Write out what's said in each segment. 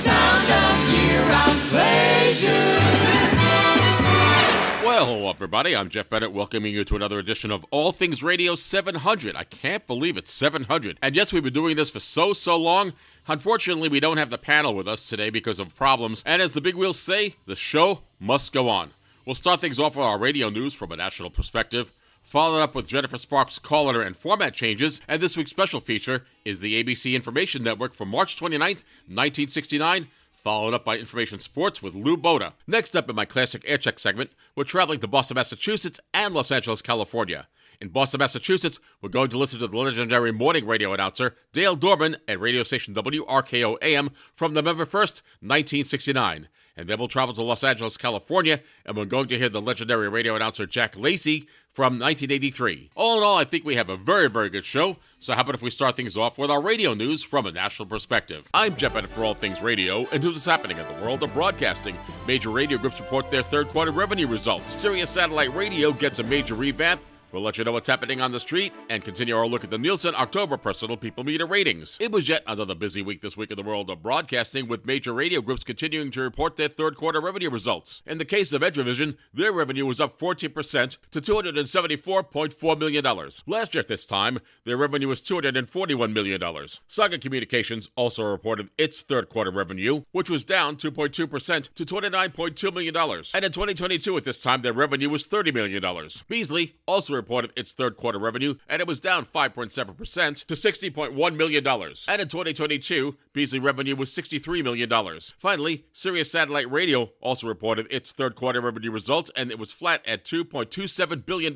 sound of year-round pleasure. Well, hello, everybody. I'm Jeff Bennett, welcoming you to another edition of All Things Radio 700. I can't believe it's 700. And yes, we've been doing this for so, so long. Unfortunately, we don't have the panel with us today because of problems. And as the big wheels say, the show must go on. We'll start things off with our radio news from a national perspective, followed up with Jennifer Sparks' call letter and format changes. And this week's special feature is the ABC Information Network from March 29th, 1969 followed up by Information Sports with Lou Boda. Next up in my classic aircheck segment, we're traveling to Boston, Massachusetts and Los Angeles, California. In Boston, Massachusetts, we're going to listen to the legendary morning radio announcer Dale Dorman at radio station WRKO AM from November 1st, 1969. And then we'll travel to Los Angeles, California, and we're going to hear the legendary radio announcer Jack Lacey from 1983. All in all, I think we have a very, very good show. So, how about if we start things off with our radio news from a national perspective? I'm Jeff Bennett for All Things Radio, and here's what's happening in the world of broadcasting. Major radio groups report their third quarter revenue results. Sirius Satellite Radio gets a major revamp. We'll let you know what's happening on the street and continue our look at the Nielsen October Personal People Meter ratings. It was yet another busy week this week in the world of broadcasting, with major radio groups continuing to report their third quarter revenue results. In the case of Edgevision, their revenue was up 14% to $274.4 million. Last year at this time, their revenue was $241 million. Saga Communications also reported its third quarter revenue, which was down 2.2% to $29.2 million. And in 2022 at this time, their revenue was $30 million. Beasley also reported its third quarter revenue, and it was down 5.7% to $60.1 million. And in 2022, Beasley revenue was $63 million. Finally, Sirius Satellite Radio also reported its third quarter revenue results, and it was flat at $2.27 billion.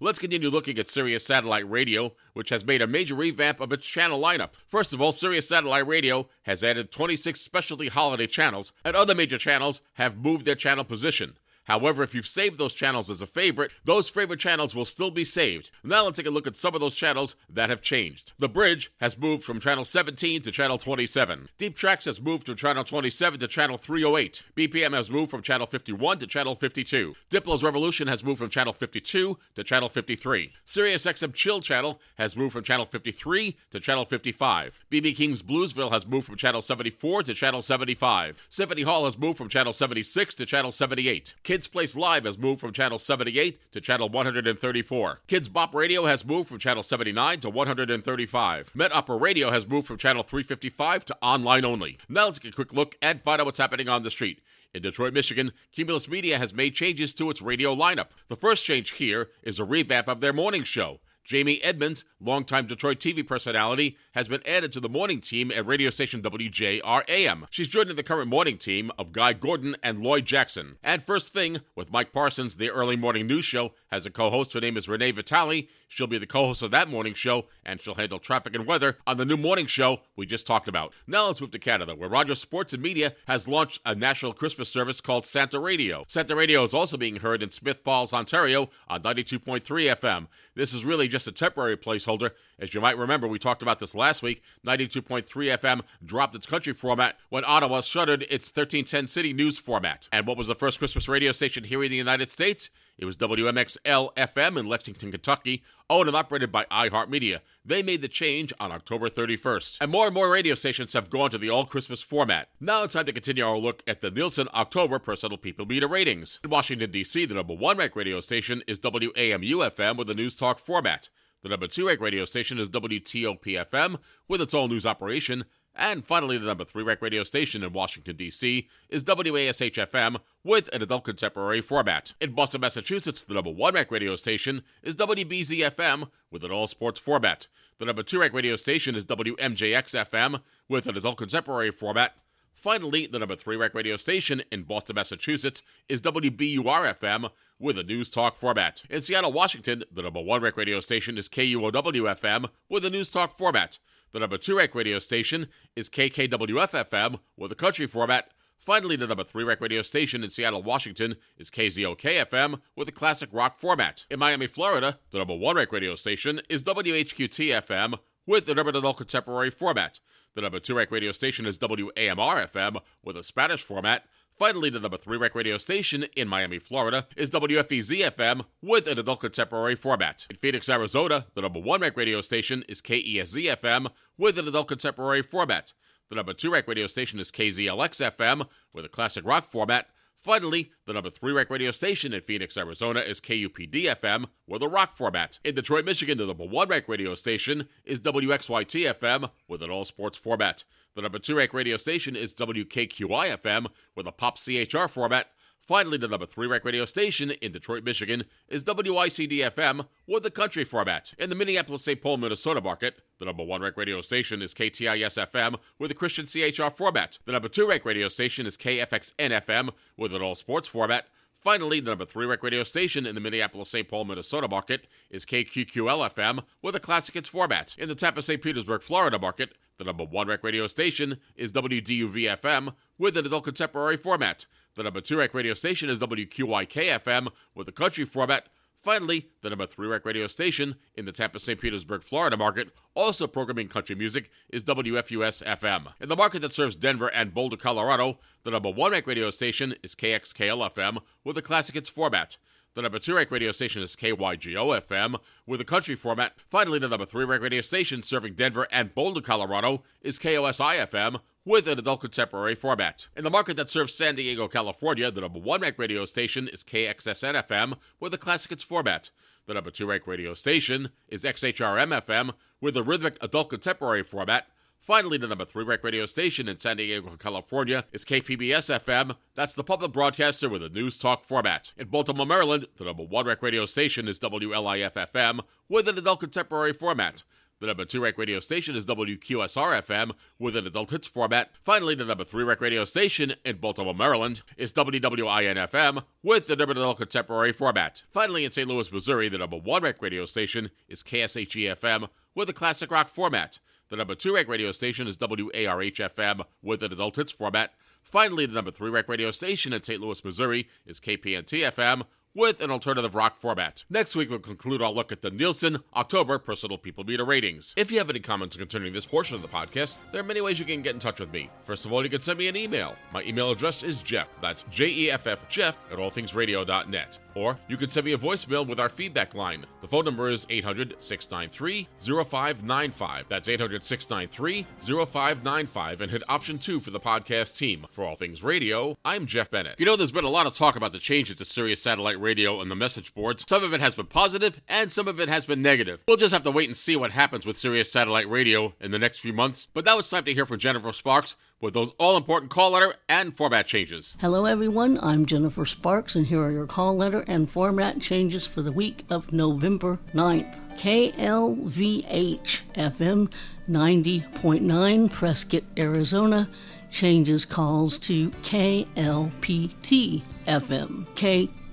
Let's continue looking at Sirius Satellite Radio, which has made a major revamp of its channel lineup. First of all, Sirius Satellite Radio has added 26 specialty holiday channels, and other major channels have moved their channel position. However, if you've saved those channels as a favorite, those favorite channels will still be saved. Now let's take a look at some of those channels that have changed. The Bridge has moved from channel 17 to channel 27. Deep Tracks has moved from channel 27 to channel 308. BPM has moved from channel 51 to channel 52. Diplo's Revolution has moved from channel 52 to channel 53. Sirius XM Chill channel has moved from channel 53 to channel 55. BB King's Bluesville has moved from channel 74 to channel 75. Symphony Hall has moved from channel 76 to channel 78. Kids Place Live has moved from channel 78 to channel 134. Kids Bop Radio has moved from channel 79 to 135. Met Opera Radio has moved from channel 355 to online only. Now let's get a quick look and find out what's happening on the street. In Detroit, Michigan, Cumulus Media has made changes to its radio lineup. The first change here is a revamp of their morning show. Jamie Edmonds, longtime Detroit TV personality, has been added to the morning team at radio station WJRAM. She's joining the current morning team of Guy Gordon and Lloyd Jackson. And first thing, with Mike Parsons, the early morning news show has a co-host. Her name is Renee Vitale. She'll be the co-host of that morning show, and she'll handle traffic and weather on the new morning show we just talked about. Now let's move to Canada, where Rogers Sports and Media has launched a national Christmas service called Santa Radio. Santa Radio is also being heard in Smith Falls, Ontario, on 92.3 FM. This is really just a temporary placeholder. As you might remember, we talked about this last week. 92.3 FM dropped its country format when Ottawa shuttered its 1310 City News format. And what was the first Christmas radio station here in the United States? It was WMXL FM in Lexington, Kentucky, owned and operated by iHeartMedia. They made the change on October 31st. And more and more radio stations have gone to the all Christmas format. Now it's time to continue our look at the Nielsen October Personal People Meter ratings. In Washington, D.C., the number one ranked radio station is WAMU FM with a news talk format. The number two ranked radio station is WTOP FM with its all news operation. And finally, the number three rec radio station in Washington, D.C. is WASH FM with an adult contemporary format. In Boston, Massachusetts, the number one rec radio station is WBZ FM with an all sports format. The number two rec radio station is WMJX FM with an adult contemporary format. Finally, the number three rec radio station in Boston, Massachusetts is WBUR FM with a news talk format. In Seattle, Washington, the number one rec radio station is KUOW FM with a news talk format. The number two rec radio station is KKWF FM with a country format. Finally, the number three rec radio station in Seattle, Washington is KZOK FM with a classic rock format. In Miami, Florida, the number one rec radio station is WHQT FM with an urban adult contemporary format. The number two rec radio station is WAMR FM with a Spanish format. Finally, the number three rec radio station in Miami, Florida is WFEZ FM with an adult contemporary format. In Phoenix, Arizona, the number one rec radio station is KESZ FM with an adult contemporary format. The number two rec radio station is KZLX FM with a classic rock format. Finally, the number three rec radio station in Phoenix, Arizona is KUPD FM with a rock format. In Detroit, Michigan, the number one rec radio station is WXYT FM with an all sports format. The number two rec radio station is WKQI FM with a pop CHR format. Finally, the number three rec radio station in Detroit, Michigan is WICD FM with the country format. In the Minneapolis St. Paul, Minnesota market, the number one rec radio station is KTIS FM with a Christian CHR format. The number two rec radio station is KFXN FM with an all sports format. Finally, the number three rec radio station in the Minneapolis St. Paul, Minnesota market is KQQL FM with a classic hits format. In the Tampa St. Petersburg, Florida market, the number one rec radio station is WDUV FM with an adult contemporary format. The number two rec radio station is WQYK FM with a country format. Finally, the number three rec radio station in the Tampa St. Petersburg, Florida market, also programming country music, is WFUS FM. In the market that serves Denver and Boulder, Colorado, the number one rec radio station is KXKL FM with a classic hits format. The number two rec radio station is KYGO FM with a country format. Finally, the number three rec radio station serving Denver and Boulder, Colorado is KOSI FM with an adult contemporary format. In the market that serves San Diego, California, the number one rec radio station is KXSN FM with a classic hits format. The number two rec radio station is XHRM FM with a rhythmic adult contemporary format. Finally, the number three rec radio station in San Diego, California is KPBS FM. That's the public broadcaster with a news talk format. In Baltimore, Maryland, the number one rec radio station is WLIF FM with an adult contemporary format. The number two rec radio station is WQSR FM with an adult hits format. Finally, the number three rec radio station in Baltimore, Maryland is WWIN FM with the number adult contemporary format. Finally, in St. Louis, Missouri, the number one rec radio station is KSHE FM with a classic rock format. The number two rec radio station is WARH FM with an adult hits format. Finally, the number three rec radio station in St. Louis, Missouri is KPNT FM with an alternative rock format. Next week, we'll conclude our look at the Nielsen October Personal People Meter ratings. If you have any comments concerning this portion of the podcast, there are many ways you can get in touch with me. First of all, you can send me an email. My email address is Jeff, that's J E F F Jeff, at allthingsradio.net. Or you can send me a voicemail with our feedback line. The phone number is 800 693 0595. That's 800 693 0595. And hit option two for the podcast team. For All Things Radio, I'm Jeff Bennett. You know, there's been a lot of talk about the changes to Sirius Satellite Radio and the message boards. Some of it has been positive, and some of it has been negative. We'll just have to wait and see what happens with Sirius Satellite Radio in the next few months. But now it's time to hear from Jennifer Sparks with those all important call letter and format changes. Hello, everyone. I'm Jennifer Sparks, and here are your call letter and format changes for the week of November 9th. KLVH FM 90.9 Prescott, Arizona changes calls to KLPT FM.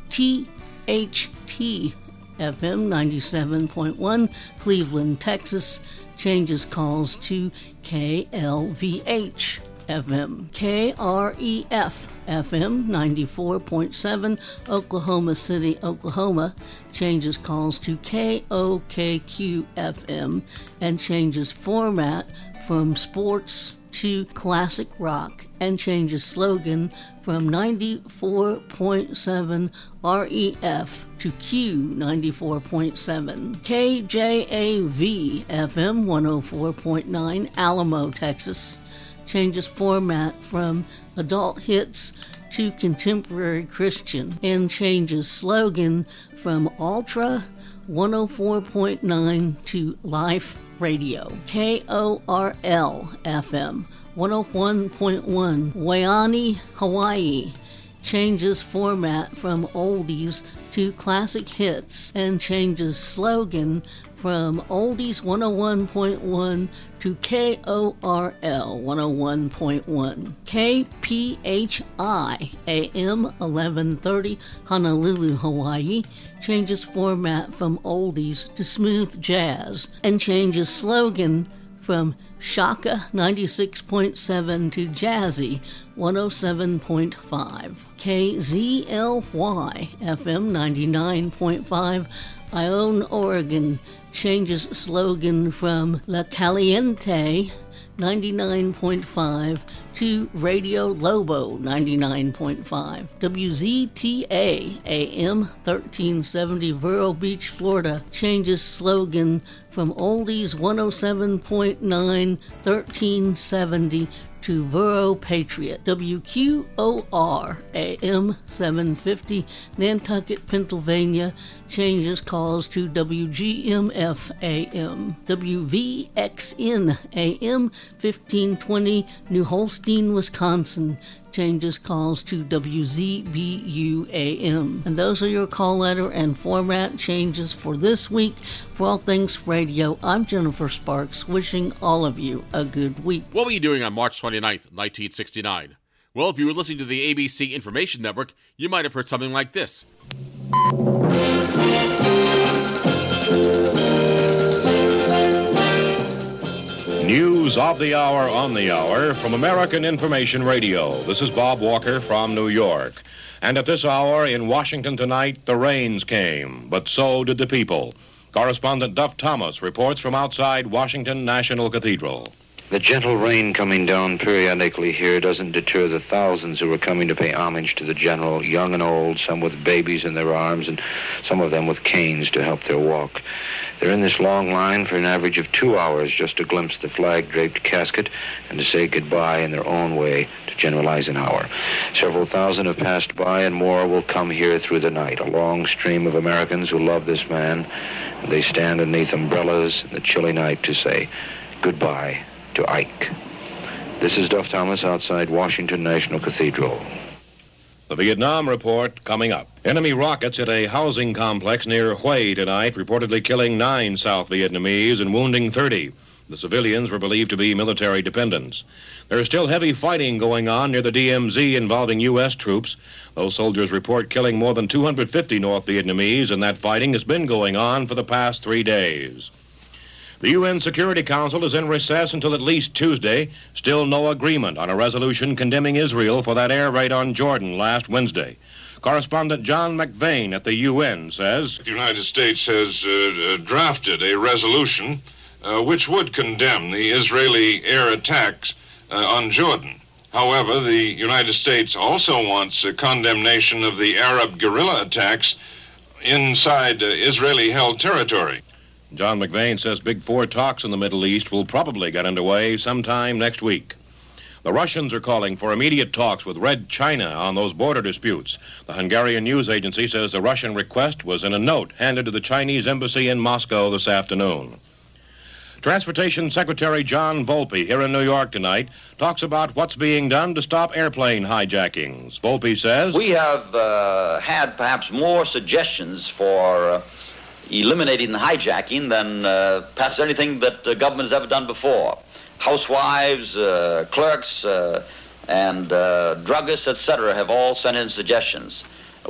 KTHT FM 97.1 Cleveland, Texas changes calls to KLVH FM. KREF FM 94.7 Oklahoma City, Oklahoma changes calls to KOKQ FM and changes format from sports to classic rock and changes slogan from 94.7 REF to Q 94.7. KJAV FM 104.9 Alamo, Texas changes format from adult hits to contemporary Christian and changes slogan from Ultra 104.9 to Life Radio, KORL FM, 101.1, Waianae, Hawaii, changes format from oldies to classic hits and changes slogan from Oldies 101.1 to KORL 101.1. KPHI AM 1130 Honolulu, Hawaii changes format from oldies to smooth jazz and changes slogan from Shaka 96.7 to Jazzy 107.5. KZLY FM 99.5 Ione, Oregon changes slogan from La Caliente 99.5 to Radio Lobo 99.5. WZTA AM 1370 Vero Beach, Florida changes slogan from Oldies 107.9 1370 to Vero Patriot, WQOR AM 750, Nanticoke, Pennsylvania, changes calls to WGMF AM, WVXN AM 1520, New Holstein, Wisconsin, changes calls to WZBU AM. And those are your call letter and format changes for this week. For All Things Radio, I'm Jennifer Sparks, wishing all of you a good week. What were you doing on March 29th, 1969? Well, if you were listening to the ABC Information Network, you might have heard something like this. News of the hour on the hour from American Information Radio. This is Bob Walker from New York. And at this hour in Washington tonight, the rains came, but so did the people. Correspondent Duff Thomas reports from outside Washington National Cathedral. The gentle rain coming down periodically here doesn't deter the thousands who are coming to pay homage to the general, young and old, some with babies in their arms and some of them with canes to help their walk. They're in this long line for an average of two hours just to glimpse the flag-draped casket and to say goodbye in their own way to General Eisenhower. Several thousand have passed by and more will come here through the night, a long stream of Americans who love this man. They stand beneath umbrellas in the chilly night to say goodbye to Ike. This is Duff Thomas outside Washington National Cathedral. The Vietnam report coming up. Enemy rockets hit a housing complex near Hue tonight, reportedly killing nine South Vietnamese and wounding 30. The civilians were believed to be military dependents. There is still heavy fighting going on near the DMZ involving U.S. troops. Those soldiers report killing more than 250 North Vietnamese, and that fighting has been going on for the past three days. The UN Security Council is in recess until at least Tuesday. Still no agreement on a resolution condemning Israel for that air raid on Jordan last Wednesday. Correspondent John McVeigh at the UN says The United States has uh, uh, drafted a resolution uh, which would condemn the Israeli air attacks uh, on Jordan. However, the United States also wants a condemnation of the Arab guerrilla attacks inside uh, Israeli held territory. John McVeigh says Big Four talks in the Middle East will probably get underway sometime next week. The Russians are calling for immediate talks with Red China on those border disputes. The Hungarian news agency says the Russian request was in a note handed to the Chinese embassy in Moscow this afternoon. Transportation Secretary John Volpe here in New York tonight talks about what's being done to stop airplane hijackings. Volpe says We have uh, had perhaps more suggestions for uh, eliminating the hijacking than uh, perhaps anything that the government has ever done before. Housewives, uh, clerks, uh, and uh, druggists, etc., have all sent in suggestions.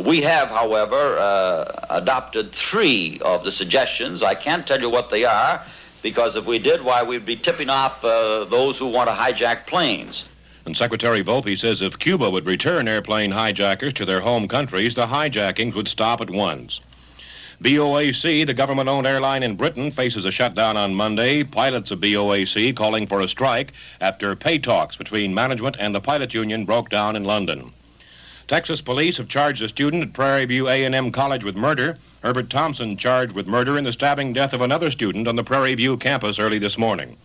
We have, however, uh, adopted three of the suggestions. I can't tell you what they are because if we did, why, we'd be tipping off uh, those who want to hijack planes. And Secretary Volpe says if Cuba would return airplane hijackers to their home countries, the hijackings would stop at once. BOAC, the government owned airline in Britain, faces a shutdown on Monday. Pilots of BOAC calling for a strike after pay talks between management and the pilot union broke down in London. Texas police have charged a student at Prairie View A&M College with murder. Herbert Thompson charged with murder in the stabbing death of another student on the Prairie View campus early this morning.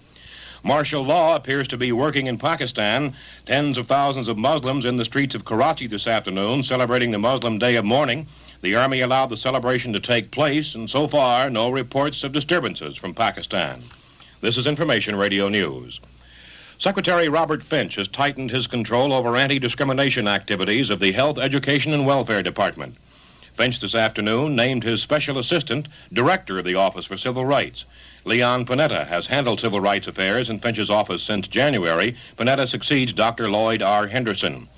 Martial law appears to be working in Pakistan. Tens of thousands of Muslims in the streets of Karachi this afternoon celebrating the Muslim Day of Mourning. The Army allowed the celebration to take place, and so far, no reports of disturbances from Pakistan. This is Information Radio News. Secretary Robert Finch has tightened his control over anti discrimination activities of the Health, Education, and Welfare Department. Finch this afternoon named his special assistant director of the Office for Civil Rights. Leon Panetta has handled civil rights affairs in Finch's office since January. Panetta succeeds Dr. Lloyd R. Henderson.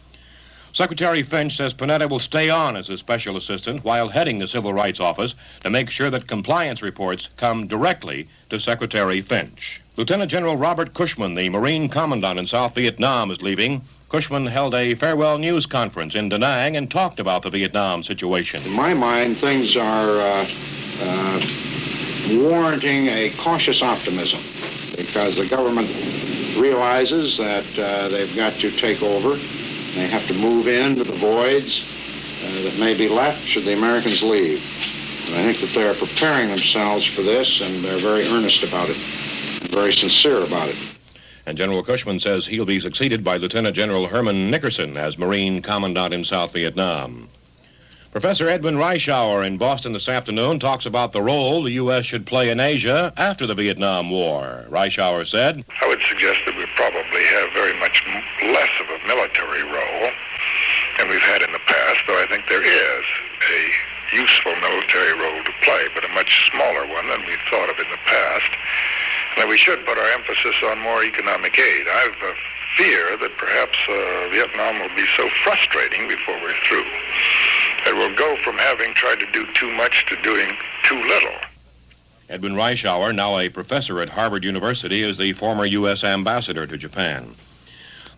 Secretary Finch says Panetta will stay on as his special assistant while heading the Civil Rights Office to make sure that compliance reports come directly to Secretary Finch. Lieutenant General Robert Cushman, the Marine Commandant in South Vietnam, is leaving. Cushman held a farewell news conference in Da Nang and talked about the Vietnam situation. In my mind, things are uh, uh, warranting a cautious optimism because the government realizes that uh, they've got to take over. They have to move into the voids uh, that may be left should the Americans leave. And I think that they're preparing themselves for this, and they're very earnest about it, very sincere about it. And General Cushman says he'll be succeeded by Lieutenant General Herman Nickerson as Marine Commandant in South Vietnam. Professor Edwin Reischauer in Boston this afternoon talks about the role the U.S. should play in Asia after the Vietnam War. Reischauer said, I would suggest that we probably have very much less of a military role than we've had in the past, though I think there is a useful military role to play, but a much smaller one than we've thought of in the past. And that we should put our emphasis on more economic aid. I've a fear that perhaps uh, Vietnam will be so frustrating before we're through that we'll go from having tried to do too much to doing too little. Edwin Reischauer, now a professor at Harvard University, is the former U.S. ambassador to Japan.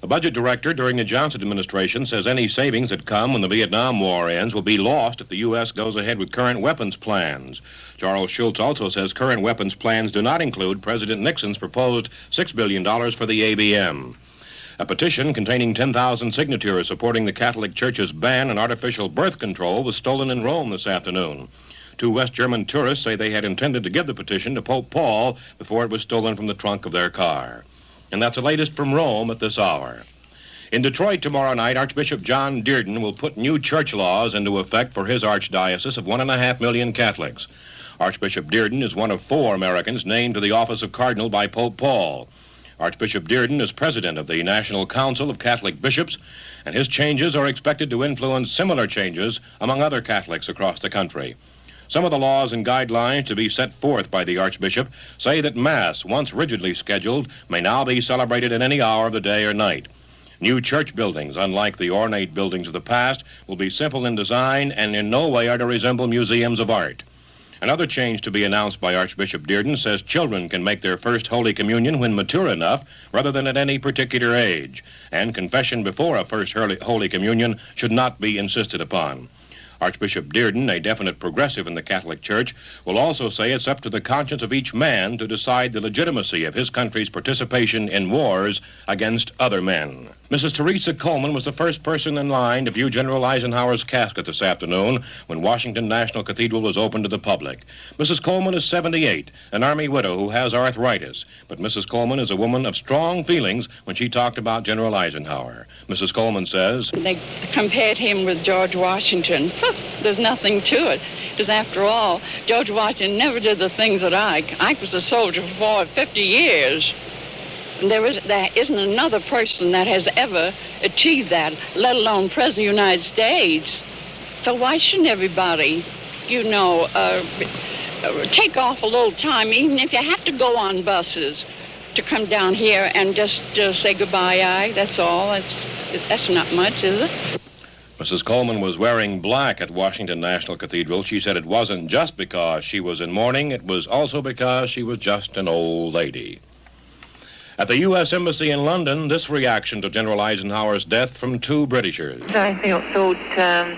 The budget director during the Johnson administration says any savings that come when the Vietnam War ends will be lost if the U.S. goes ahead with current weapons plans. Charles Schultze also says current weapons plans do not include President Nixon's proposed $6 billion for the ABM. A petition containing 10,000 signatures supporting the Catholic Church's ban on artificial birth control was stolen in Rome this afternoon. Two West German tourists say they had intended to give the petition to Pope Paul before it was stolen from the trunk of their car. And that's the latest from Rome at this hour. In Detroit tomorrow night, Archbishop John Dearden will put new church laws into effect for his archdiocese of one and a half million Catholics. Archbishop Dearden is one of four Americans named to the office of cardinal by Pope Paul. Archbishop Dearden is president of the National Council of Catholic Bishops, and his changes are expected to influence similar changes among other Catholics across the country. Some of the laws and guidelines to be set forth by the Archbishop say that Mass, once rigidly scheduled, may now be celebrated at any hour of the day or night. New church buildings, unlike the ornate buildings of the past, will be simple in design and in no way are to resemble museums of art. Another change to be announced by Archbishop Dearden says children can make their first Holy Communion when mature enough rather than at any particular age, and confession before a first Holy Communion should not be insisted upon. Archbishop Dearden, a definite progressive in the Catholic Church, will also say it's up to the conscience of each man to decide the legitimacy of his country's participation in wars against other men. Mrs. Teresa Coleman was the first person in line to view General Eisenhower's casket this afternoon when Washington National Cathedral was open to the public. Mrs. Coleman is 78, an Army widow who has arthritis, but Mrs. Coleman is a woman of strong feelings when she talked about General Eisenhower. Mrs. Coleman says, They compared him with George Washington. There's nothing to it. Because after all, George Washington never did the things that Ike. Ike was a soldier for 50 years. There, is, there isn't another person that has ever achieved that, let alone President of the United States. So why shouldn't everybody, you know, uh, take off a little time, even if you have to go on buses, to come down here and just uh, say goodbye, I. That's all. That's, that's not much, is it? Mrs. Coleman was wearing black at Washington National Cathedral. She said it wasn't just because she was in mourning, it was also because she was just an old lady. At the U.S. Embassy in London, this reaction to General Eisenhower's death from two Britishers. I thought um,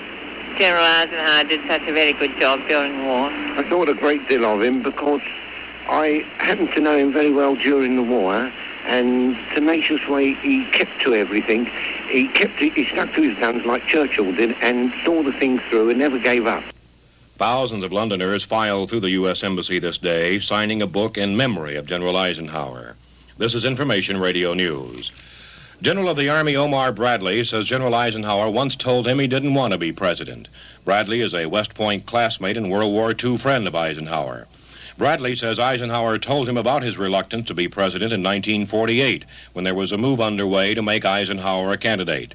General Eisenhower did such a very good job during the war. I thought a great deal of him because I happened to know him very well during the war, and tenacious way he kept to everything. He kept he stuck to his guns like Churchill did, and saw the thing through and never gave up. Thousands of Londoners filed through the U.S. Embassy this day, signing a book in memory of General Eisenhower. This is Information Radio News. General of the Army Omar Bradley says General Eisenhower once told him he didn't want to be president. Bradley is a West Point classmate and World War II friend of Eisenhower. Bradley says Eisenhower told him about his reluctance to be president in 1948 when there was a move underway to make Eisenhower a candidate.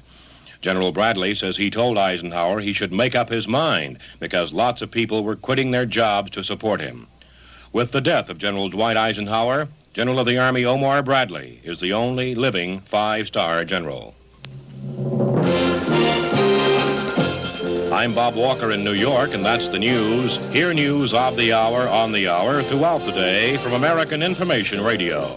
General Bradley says he told Eisenhower he should make up his mind because lots of people were quitting their jobs to support him. With the death of General Dwight Eisenhower, General of the Army Omar Bradley is the only living five star general. I'm Bob Walker in New York, and that's the news. Hear news of the hour on the hour throughout the day from American Information Radio.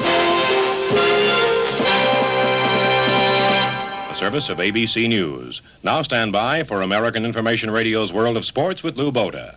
A service of ABC News. Now stand by for American Information Radio's World of Sports with Lou Boda.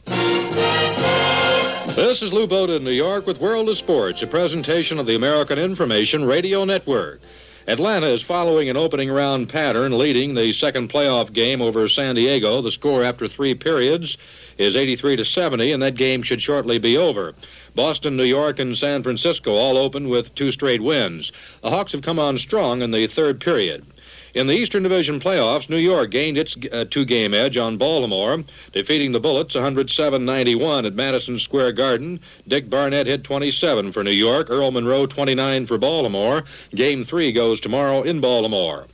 This is Lou Boda in New York with World of Sports, a presentation of the American Information Radio Network. Atlanta is following an opening round pattern, leading the second playoff game over San Diego. The score after three periods is 83 to 70, and that game should shortly be over. Boston, New York, and San Francisco all open with two straight wins. The Hawks have come on strong in the third period. In the Eastern Division playoffs, New York gained its uh, two game edge on Baltimore, defeating the Bullets 107 91 at Madison Square Garden. Dick Barnett hit 27 for New York, Earl Monroe 29 for Baltimore. Game three goes tomorrow in Baltimore.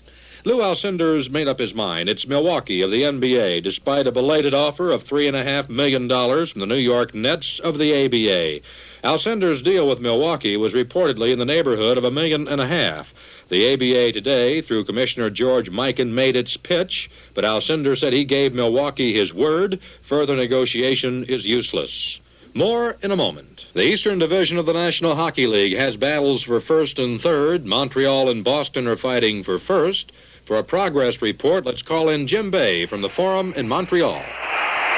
Lou Alcindor's made up his mind. It's Milwaukee of the NBA, despite a belated offer of $3.5 million from the New York Nets of the ABA. Alcindor's deal with Milwaukee was reportedly in the neighborhood of a million and a half. The ABA today, through Commissioner George Mikan, made its pitch, but Alcindor said he gave Milwaukee his word. Further negotiation is useless. More in a moment. The Eastern Division of the National Hockey League has battles for first and third. Montreal and Boston are fighting for first. For a progress report, let's call in Jim Bay from the Forum in Montreal.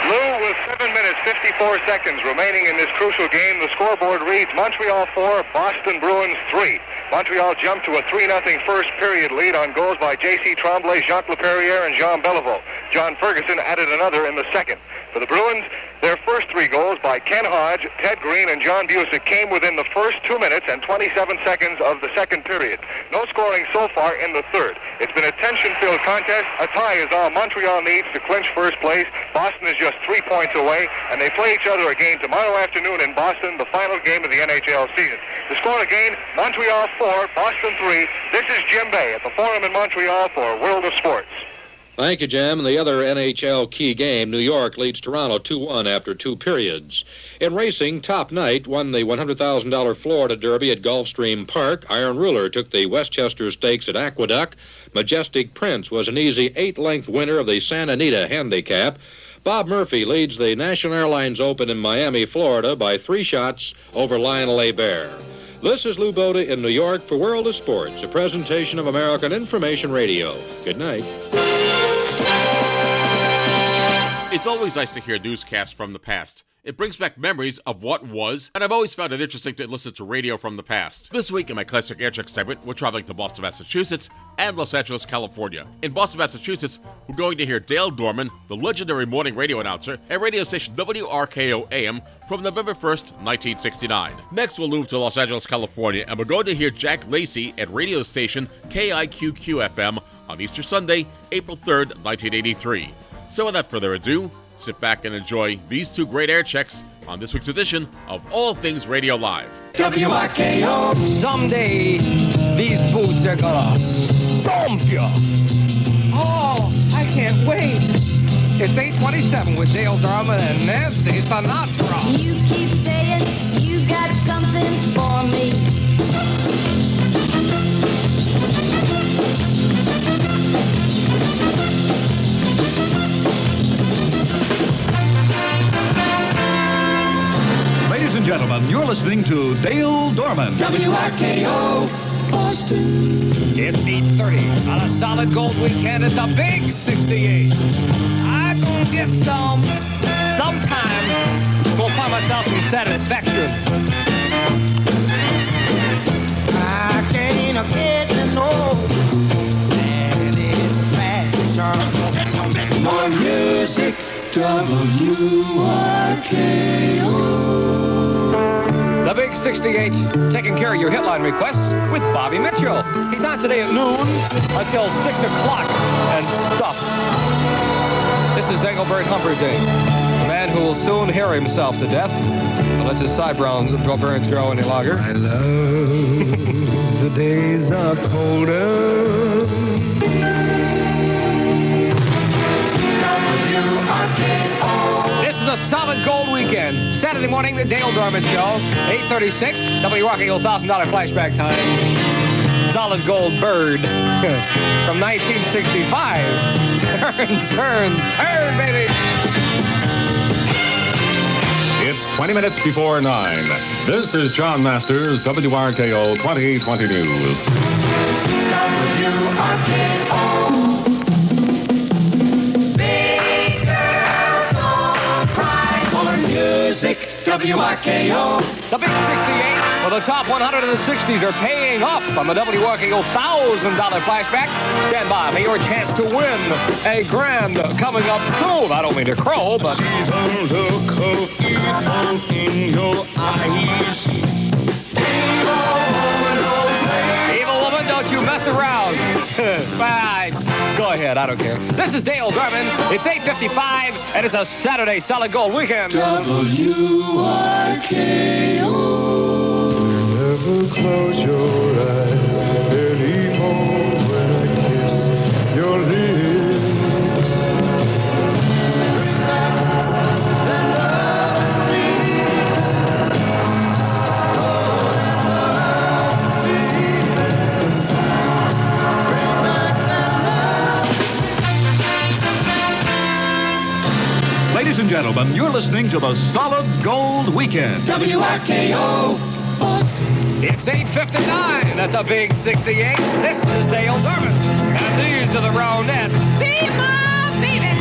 Lou, with 7 minutes 54 seconds remaining in this crucial game, the scoreboard reads Montreal 4, Boston Bruins 3. Montreal jumped to a 3-0 first period lead on goals by J.C. Tremblay, Jacques Laperriere, and Jean Beliveau. John Ferguson added another in the second. For the Bruins, their first three goals by Ken Hodge, Ted Green, and John Bucyk came within the first 2 minutes and 27 seconds of the second period. No scoring so far in the third. It's been a tension-filled contest. A tie is all Montreal needs to clinch first place. Boston is just three points away, and they play each other again tomorrow afternoon in Boston, the final game of the NHL season. The score again, Montreal 4, Boston 3. This is Jim Bay at the Forum in Montreal for World of Sports. Thank you, Jim. And the other NHL key game, New York leads Toronto 2-1 after two periods. In racing, Top Knight won the $100,000 Florida Derby at Gulfstream Park. Iron Ruler took the Westchester Stakes at Aqueduct. Majestic Prince was an easy eight-length winner of the Santa Anita Handicap. Bob Murphy leads the National Airlines Open in Miami, Florida by three shots over Lionel Hebert. This is Lou Boda in New York for World of Sports, a presentation of American Information Radio. Good night. It's always nice to hear newscasts from the past. It brings back memories of what was, and I've always found it interesting to listen to radio from the past. This week in my Classic Aircheck segment, we're traveling to Boston, Massachusetts, and Los Angeles, California. In Boston, Massachusetts, we're going to hear Dale Dorman, the legendary morning radio announcer at radio station WRKO AM from November 1st, 1969. Next, we'll move to Los Angeles, California, and we're going to hear Jack Lacey at radio station KIQQ FM on Easter Sunday, April 3rd, 1983. So without further ado, sit back and enjoy these two great air checks on this week's edition of All Things Radio Live. WRKO. Someday, these boots are gonna stomp you. Oh, I can't wait. It's 827 with Dale Dorman and Nancy Sinatra. You keep saying you got something for me. and gentlemen, you're listening to Dale Dorman. WRKO, Boston. It's 8.30 on a solid gold weekend at the Big 68. I'm going to get some sometime. Go find myself some satisfaction. I can't get no satisfaction. More music, WRK. 668, taking care of your hitline requests with Bobby Mitchell. He's on today at noon until 6 o'clock and stuff. This is Engelbert Humperdinck, a man who will soon hear himself to death unless his sideburns burns grow any longer. I love the days are colder a solid gold weekend. Saturday morning, the Dale Dorman Show, 836, WRKO $1,000 flashback time. Solid gold bird from 1965. Turn, turn, turn, baby. It's 20 minutes before 9. This is John Masters, WRKO 2020 News. Music, WRKO. The Big 68, well, the top 100 in the 60s are paying off on the WRKO $1,000 flashback. Stand by for your chance to win a grand coming up soon. I don't mean to crow, but. in your eyes. Evil woman, don't you mess around. Fine. Go ahead, I don't care. This is Dale Dorman. It's 8.55, and it's a Saturday solid gold weekend. Never close your eyes gentlemen, you're listening to the Solid Gold Weekend. WRKO. It's 8.59 at the Big 68. This is Dale Dorman. And these are the Ronettes. T-Ma, baby.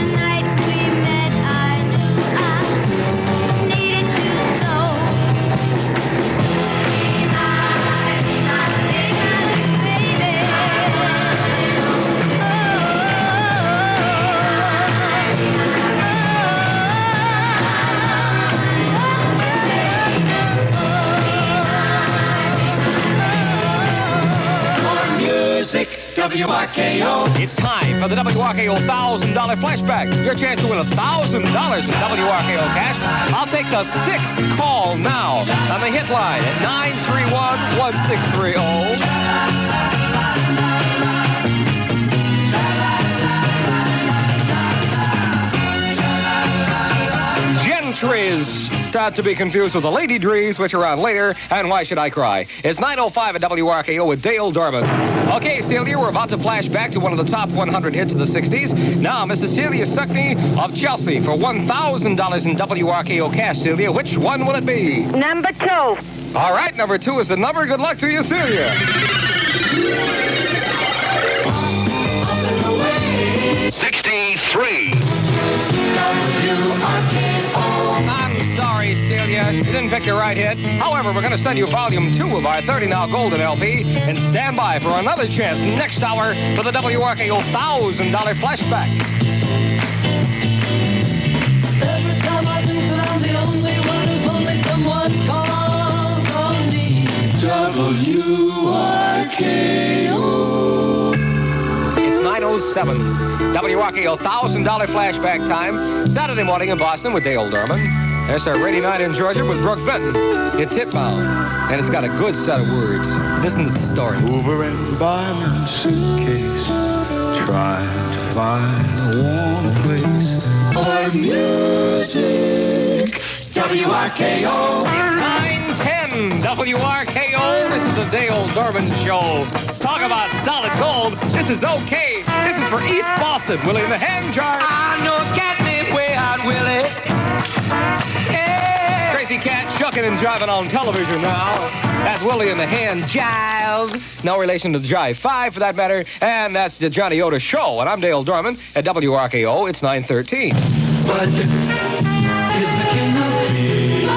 WRKO. It's time for the WRKO $1,000 flashback. Your chance to win $1,000 in WRKO cash. I'll take the sixth call now on the hit line at 931-1630. Not to be confused with the Lady Drees, which are on later, and Why Should I Cry? It's 9.05 at WRKO with Dale Dorman. Okay, Celia, we're about to flash back to one of the top 100 hits of the 60s. Now, Mrs. Celia Suckney of Chelsea for $1,000 in WRKO cash, Celia. Which one will it be? Number two. All right, number two is the number. Good luck to you, Celia. Sixty-three. I'm sorry, Celia. You didn't pick the right hit. However, we're going to send you volume two of our 30 Now Golden LP and stand by for another chance next hour for the WRKO $1,000 flashback. Every time I think that I'm the only one who's lonely, someone calls on me. WRKO. It's 907. WRKO $1,000 flashback time. Saturday morning in Boston with Dale Dorman. There's our rainy night in Georgia with Brook Benton. It's hitbound, and it's got a good set of words. Listen to the story. Over and by my suitcase, trying to find a warm place. For music, WRKO. 910 WRKO. This is the Dale Dorman Show. Talk about solid gold. This is okay. This is for East Boston. Willie in the hand jar. I know a cat named Way Out Willie. Yeah. Cat shucking and jiving on television now. That's Willie in the hand jive. No relation to the Jive 5 for that matter. And that's the Johnny Otis Show. And I'm Dale Dorman at WRKO. It's 913. Bud is the king of beer.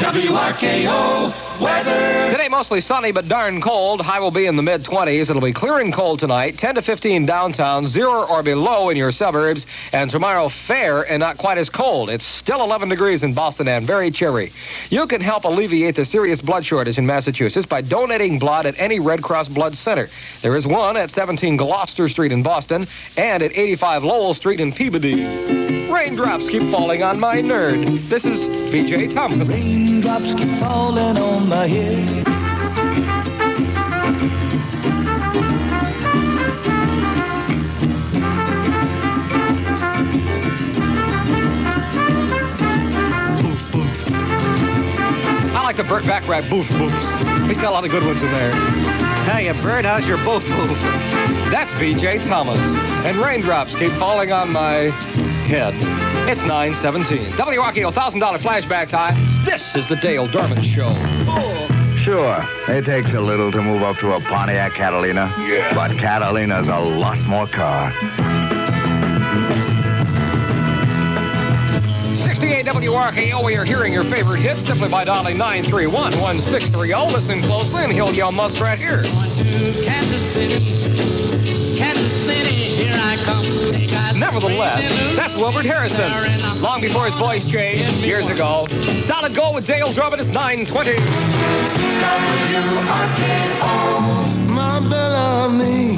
WRKO weather. Today mostly sunny but darn cold. High will be in the mid 20s. It'll be clear and cold tonight. 10 to 15 downtown, zero or below in your suburbs. And tomorrow, fair and not quite as cold. It's still 11 degrees in Boston and very chilly. You can help alleviate the serious blood shortage in Massachusetts by donating blood at any Red Cross Blood Center. There is one at 17 Gloucester Street in Boston and at 85 Lowell Street in Peabody. Raindrops keep falling on my nerd. This is BJ Thomas. Raindrops keep falling on my head. I like the Burt Bacharach boof boofs. He's got a lot of good ones in there. Hey, uh, Burt, how's your boof boof? That's BJ Thomas. And raindrops keep falling on my head. It's 917. WRKO $1,000 flashback time. This is the Dale Dorman Show. Sure, it takes a little to move up to a Pontiac Catalina. Yeah. But Catalina's a lot more car. 68 WRKO, we are hearing your favorite hits simply by dialing 931 1630. Listen closely and he'll yell muskrat here. Kansas City, Kansas City, here I come. Nevertheless, that's Wilbert Harrison. Long before his voice changed, years ago. Solid goal with Dale Dorman is 920. My Bellamy.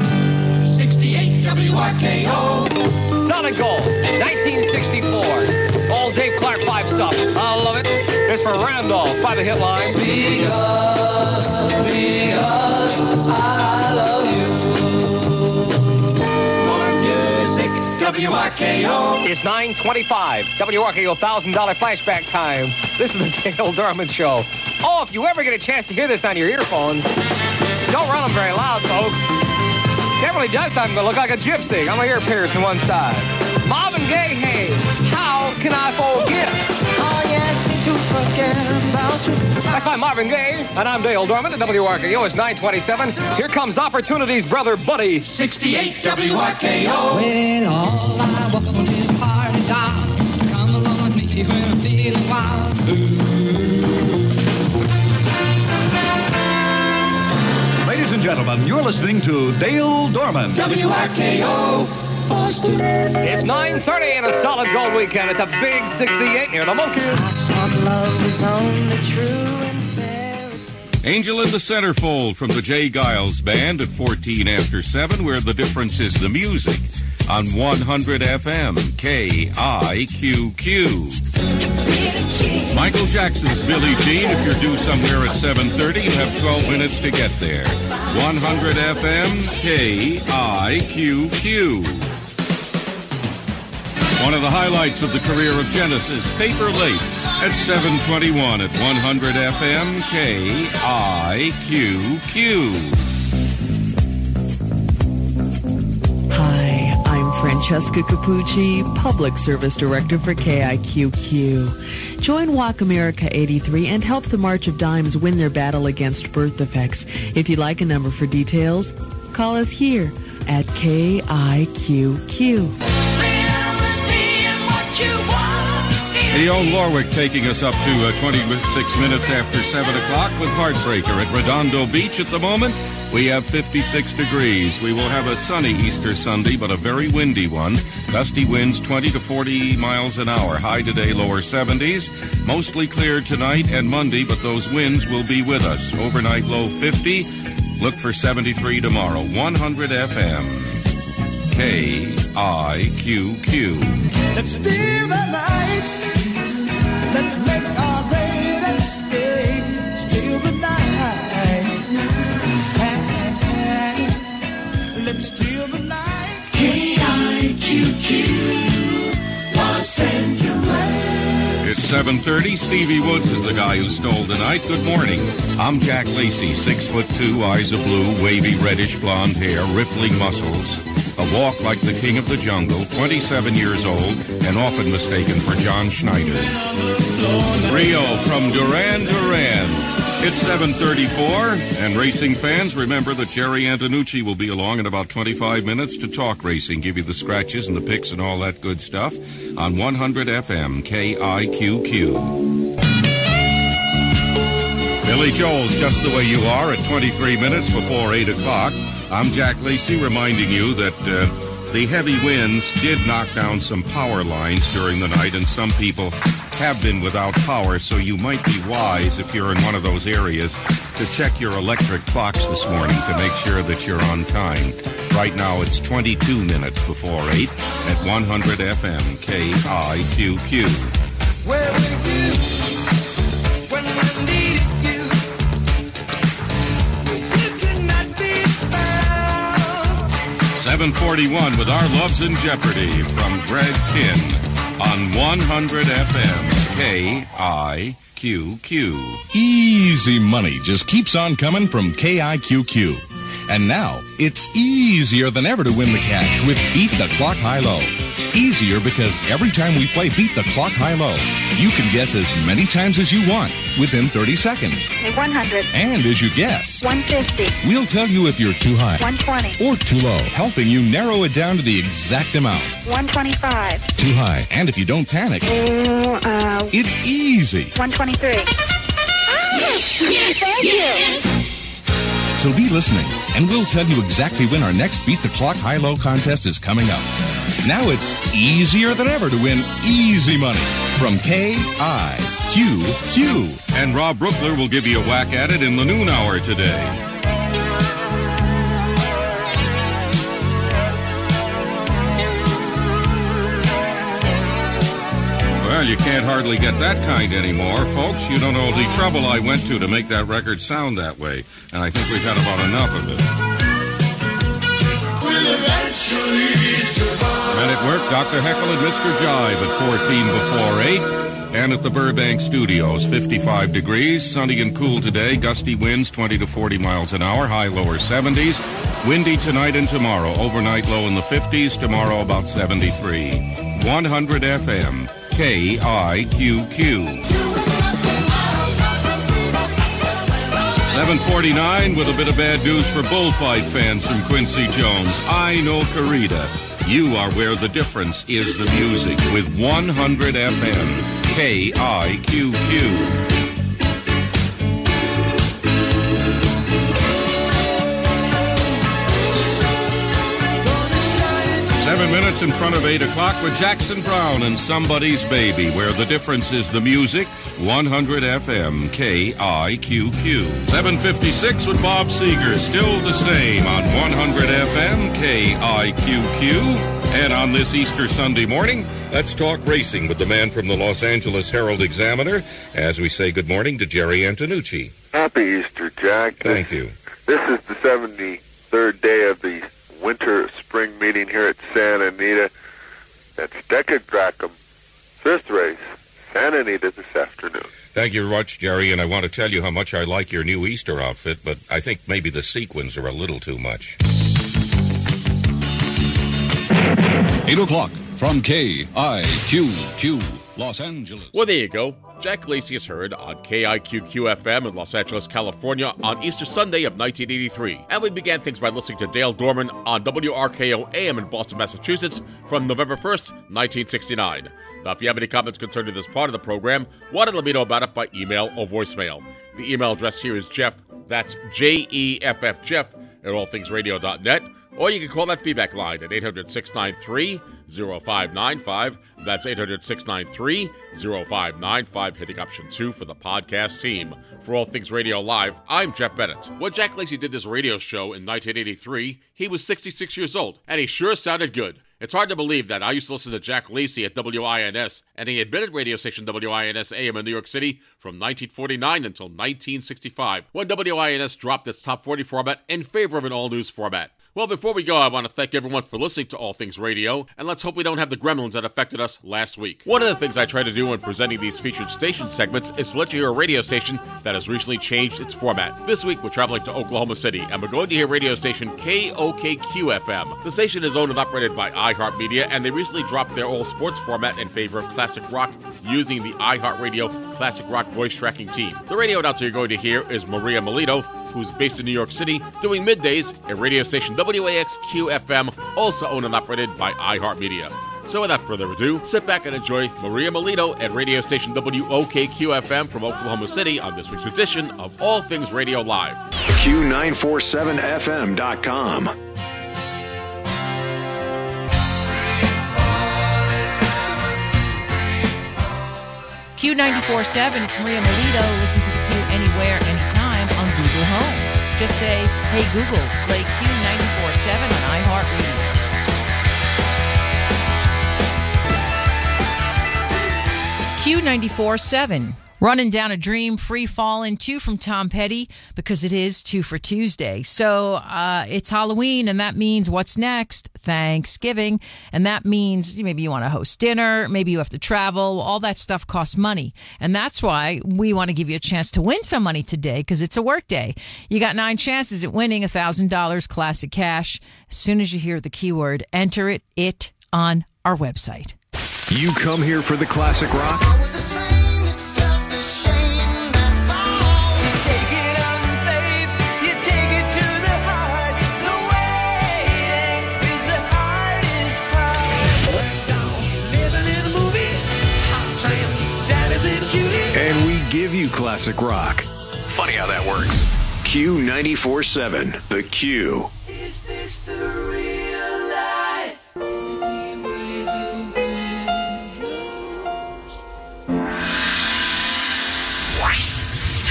68 WRKO. Solid goal, 1964. Old Dave Clark 5 stuff. I love it. It's for Randolph by the hit line. Because, because I love you. More music, WRKO. It's 925. WRKO $1,000 flashback time. This is the Dale Dorman Show. Oh, if you ever get a chance to hear this on your earphones, don't run them very loud, folks. That really does time to look like a gypsy. I'm going to ear pierce on one side. Marvin Gaye, hey, how can I forget? Oh, you asked me to forget about you. That's by Marvin Gaye, and I'm Dale Dorman at WRKO. It's 927. Here comes Opportunity's brother, Buddy. 68 WRKO. Well, all I want is party doll. Come along with me gentlemen, you're listening to Dale Dorman. WRKO. Boston. It's 9.30 and a solid gold weekend at the Big 68 near the Monkey. Thought love was only true and fair. Angel in the Centerfold from the J. Geils Band at 14 after 7, where the difference is the music. On 100 FM, KIQQ. Michael Jackson's Billie Jean. If you're due somewhere at 7.30, you have 12 minutes to get there. 100 FM, KIQQ. One of the highlights of the career of Genesis, Paperlate, at 721 at 100 FM, KIQQ. Francesca Capucci, Public Service Director for KIQQ. Join Walk America 83 and help the March of Dimes win their battle against birth defects. If you'd like a number for details, call us here at KIQQ. Leon Lorwick taking us up to uh, 26 minutes after 7 o'clock with Heartbreaker at Redondo Beach. At the moment, we have 56 degrees. We will have a sunny Easter Sunday, but a very windy one. Gusty winds 20 to 40 miles an hour. High today, lower 70s. Mostly clear tonight and Monday, but those winds will be with us. Overnight low 50. Look for 73 tomorrow. 100 FM. K-I-Q-Q. Let's steal the night. Let's make 7.30. Stevie Woods is the guy who stole the night. Good morning. I'm Jack Lacey, six foot two, eyes of blue, wavy reddish blonde hair, rippling muscles. A walk like the king of the jungle, 27 years old, and often mistaken for John Schneider. Rio from Duran Duran. It's 734, and racing fans, remember that Jerry Antonucci will be along in about 25 minutes to talk racing, give you the scratches and the picks and all that good stuff on 100 FM KIQQ. Billy Joel's Just the Way You Are at 23 minutes before 8 o'clock. I'm Jack Lacey reminding you that uh, the heavy winds did knock down some power lines during the night, and some people have been without power, so you might be wise if you're in one of those areas to check your electric clocks this morning to make sure that you're on time. Right now it's 22 minutes before 8 at 100 FM KIQQ. 741 with Our Loves in Jeopardy from Greg Kihn on 100 FM KIQQ. Easy money just keeps on coming from KIQQ. And now, it's easier than ever to win the cash with Beat the Clock High Low. Easier because every time we play Beat the Clock High Low, you can guess as many times as you want within 30 seconds. 100. And as you guess, 150. we'll tell you if you're too high 120. or too low, helping you narrow it down to the exact amount. 125. Too high. And if you don't panic, Oh, uh, it's easy. 123. Yes, Thank you. So be listening, and we'll tell you exactly when our next Beat the Clock High Low contest is coming up. Now it's easier than ever to win easy money from KIQQ. And Rob Brookler will give you a whack at it in the noon hour today. Well, you can't hardly get that kind anymore, folks. You don't know the trouble I went to to make that record sound that way. And I think we've had about enough of it. We'll eventually survive. Men at work, Dr. Heckyll and Mr. Jive at 14 before 8. And at the Burbank Studios, 55 degrees, sunny and cool today, gusty winds 20 to 40 miles an hour, high lower 70s. Windy tonight and tomorrow, overnight low in the 50s, tomorrow about 73. 100 FM, KIQQ. 749 with a bit of bad news for bullfight fans from Quincy Jones. Ai No Corrida. You are where the difference is the music with 100 FM KIQQ. Minutes in front of 8 o'clock with Jackson Browne and Somebody's Baby, where the difference is the music. 100 FM KIQQ. 756 with Bob Seger, still the same on 100 FM KIQQ. And on this Easter Sunday morning, let's talk racing with the man from the Los Angeles Herald Examiner as we say good morning to Jerry Antonucci. Happy Easter, Jack. Thank you. This is the 73rd day of the winter spring meeting here at Santa Anita. That's Decadrachum, fifth race, Santa Anita this afternoon. Thank you very much, Jerry, and I want to tell you how much I like your new Easter outfit, but I think maybe the sequins are a little too much. 8 o'clock from KIQQ, Los Angeles. Well, there you go. Jack Lacey is heard on KIQQ FM in Los Angeles, California on Easter Sunday of 1983. And we began things by listening to Dale Dorman on WRKO AM in Boston, Massachusetts from November 1st, 1969. Now, if you have any comments concerning this part of the program, why don't let me know about it by email or voicemail. The email address here is Jeff, that's J E F F Jeff, at allthingsradio.net. Or you can call that feedback line at 800 693 0595. That's 800 693 0595, hitting option 2 for the podcast team. For All Things Radio Live, I'm Jeff Bennett. When Jack Lacey did this radio show in 1983, he was 66 years old, and he sure sounded good. It's hard to believe that I used to listen to Jack Lacey at WINS and the admitted radio station WINS AM in New York City from 1949 until 1965, when WINS dropped its top 40 format in favor of an all news format. Well, before we go, I want to thank everyone for listening to All Things Radio, and let's hope we don't have the gremlins that affected us last week. One of the things I try to do when presenting these featured station segments is to let you hear a radio station that has recently changed its format. This week, we're traveling to Oklahoma City, and we're going to hear radio station KOKQ FM. The station is owned and operated by iHeartMedia, and they recently dropped their old sports format in favor of classic rock using the iHeartRadio Classic Rock voice tracking team. The radio announcer you're going to hear is Maria Melito, who's based in New York City, doing middays at radio station WAXQ FM, also owned and operated by iHeartMedia. So without further ado, sit back and enjoy Maria Melito at radio station WOKQ-FM from Oklahoma City on this week's edition of All Things Radio Live. Q947FM.com. Q947, it's Maria Melito. Listen to the Q anywhere, anytime on Google Home. Just say, hey Google, play Q947 on iHeartRadio. Q947. Running down a dream, free falling, two from Tom Petty because it is two for Tuesday. So uh, it's Halloween, and that means what's next? Thanksgiving. And that means maybe you want to host dinner, maybe you have to travel. All that stuff costs money. And that's why we want to give you a chance to win some money today because it's a work day. You got nine chances at winning $1,000 classic cash. As soon as you hear the keyword, enter it, it on our website. You come here for the classic rock? Give you classic rock. Funny how that works. Q947, The Q.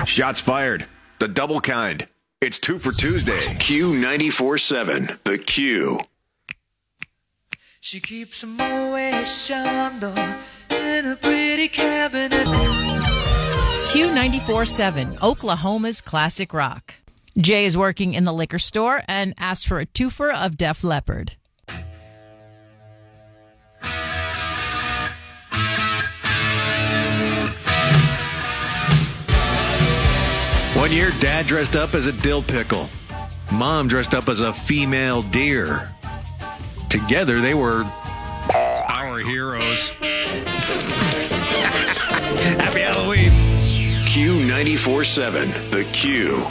Shots fired. The double kind. It's two for Tuesday. Q947, The Q. She keeps a Chandon in a pretty cabinet. Q947, Oklahoma's classic rock. Jay is working in the liquor store and asks for a twofer of Def Leppard. One year, dad dressed up as a dill pickle. Mom dressed up as a female deer. Together, they were our heroes. Happy Halloween. Q947, The Q.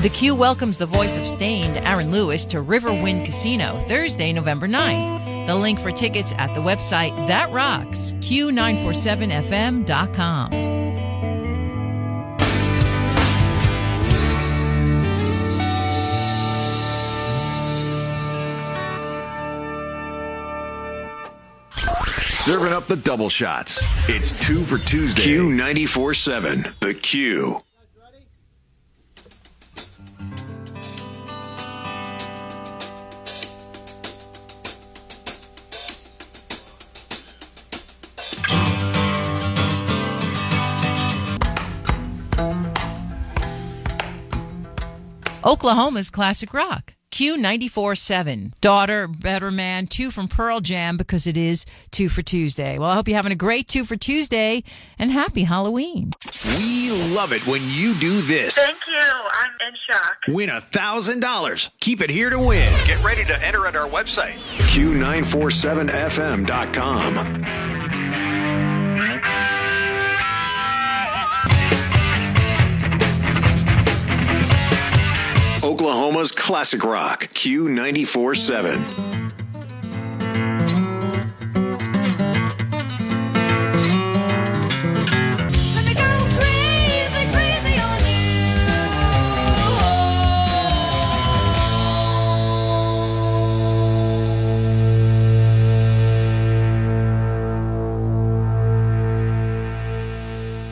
The Q welcomes the voice of Staind, Aaron Lewis, to Riverwind Casino Thursday, November 9th. The link for tickets at the website That Rocks, Q947FM.com. Serving up the double shots. It's two for Tuesday. Q947, The Q. Oklahoma's classic rock. Q947. Daughter, Better Man, two from Pearl Jam because it is two for Tuesday. Well, I hope you're having a great two for Tuesday and happy Halloween. We love it when you do this. Thank you. I'm in shock. Win a $1,000. Keep it here to win. Get ready to enter at our website. Q947FM.com. Oklahoma's classic rock, Q947.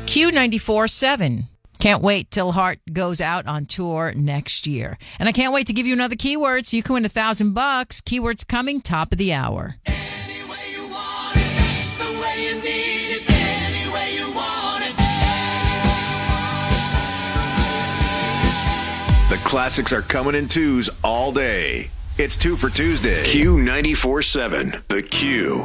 Q94 7. Can't wait till Heart goes out on tour next year. And I can't wait to give you another keyword so you can win a thousand bucks. Keywords coming top of the hour. The classics are coming in twos all day. It's two for Tuesday. Q94 7. The Q.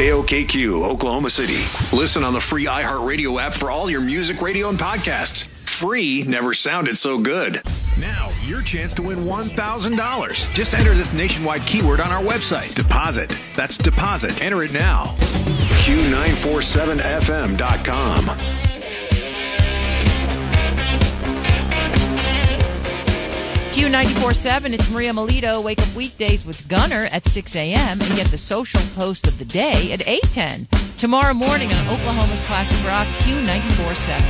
KOKQ, Oklahoma City. Listen on the free iHeartRadio app for all your music, radio, and podcasts. Free never sounded so good. Now, your chance to win $1,000. Just enter this nationwide keyword on our website deposit. That's deposit. Enter it now. Q947FM.com. Q947, it's Maria Melito. Wake up weekdays with Gunner at 6 a.m. and get the social post of the day at 8.10. Tomorrow morning on Oklahoma's Classic Rock, Q947.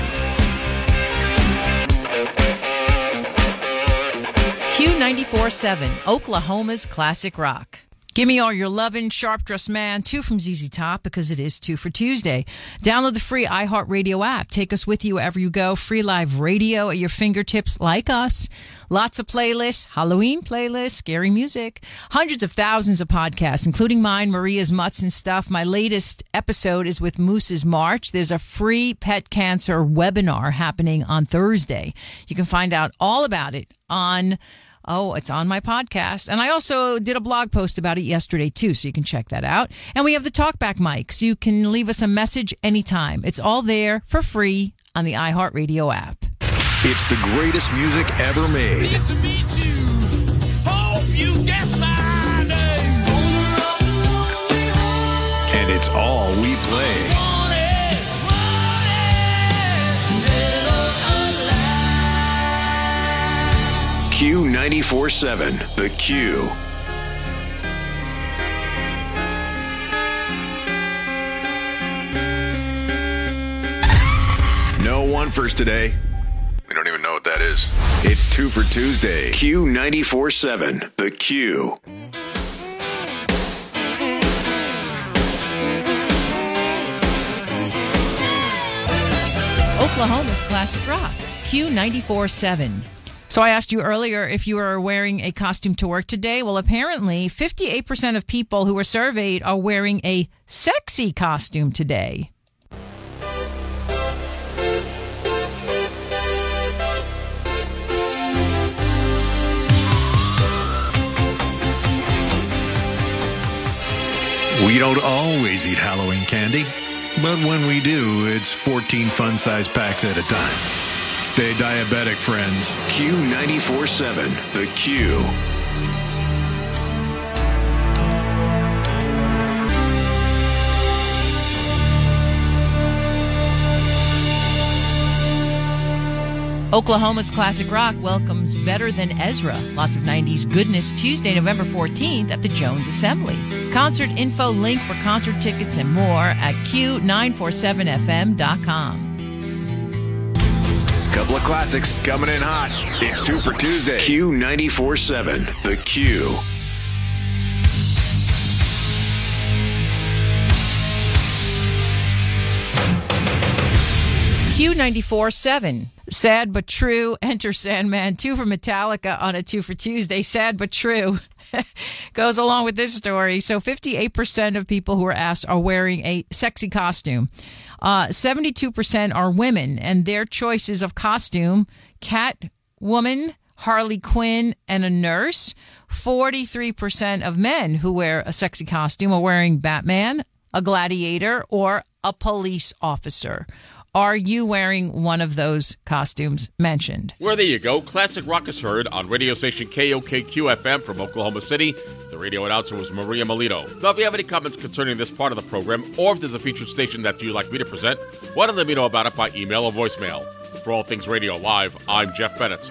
Q947, Oklahoma's Classic Rock. Give me all your lovin', sharp dressed man, two from ZZ Top because it is two for Tuesday. Download the free iHeartRadio app. Take us with you wherever you go. Free live radio at your fingertips, like us. Lots of playlists, Halloween playlists, scary music, hundreds of thousands of podcasts, including mine, Maria's Mutts and Stuff. My latest episode is with Moose's March. There's a free pet cancer webinar happening on Thursday. You can find out all about it on Oh, it's on my podcast. And I also did a blog post about it yesterday, too, so you can check that out. And we have the talkback mics. You can leave us a message anytime. It's all there for free on the iHeartRadio app. It's the greatest music ever made. Nice to meet you. Hope you guess my name. And it's all we play. Q947, The Q. No one first today. We don't even know what that is. It's two for Tuesday. Q947, The Q. Oklahoma's Classic Rock, Q947. So I asked you earlier if you were wearing a costume to work today. Well, apparently 58% of people who were surveyed are wearing a sexy costume today. We don't always eat Halloween candy, but when we do, it's 14 fun size packs at a time. Stay diabetic, friends. Q947, The Q. Oklahoma's Classic Rock welcomes Better Than Ezra. Lots of 90s goodness Tuesday, November 14th at the Jones Assembly. Concert info link for concert tickets and more at Q947FM.com. Couple of classics coming in hot. It's two for Tuesday. Q947, The Q. Q94.7. Sad but true. Enter Sandman. Two for Metallica on a two for Tuesday. Sad but true. Goes along with this story. So 58% of people who are asked are wearing a sexy costume. Uh, 72% are women, and their choices of costume cat, woman, Harley Quinn, and a nurse. 43% of men who wear a sexy costume are wearing Batman, a gladiator, or a police officer. Are you wearing one of those costumes mentioned? Well, there you go. Classic rock is heard on radio station KOKQ FM from Oklahoma City. The radio announcer was Maria Melito. Now, if you have any comments concerning this part of the program, or if there's a featured station that you'd like me to present, why don't let me know about it by email or voicemail. For All Things Radio Live, I'm Jeff Bennett.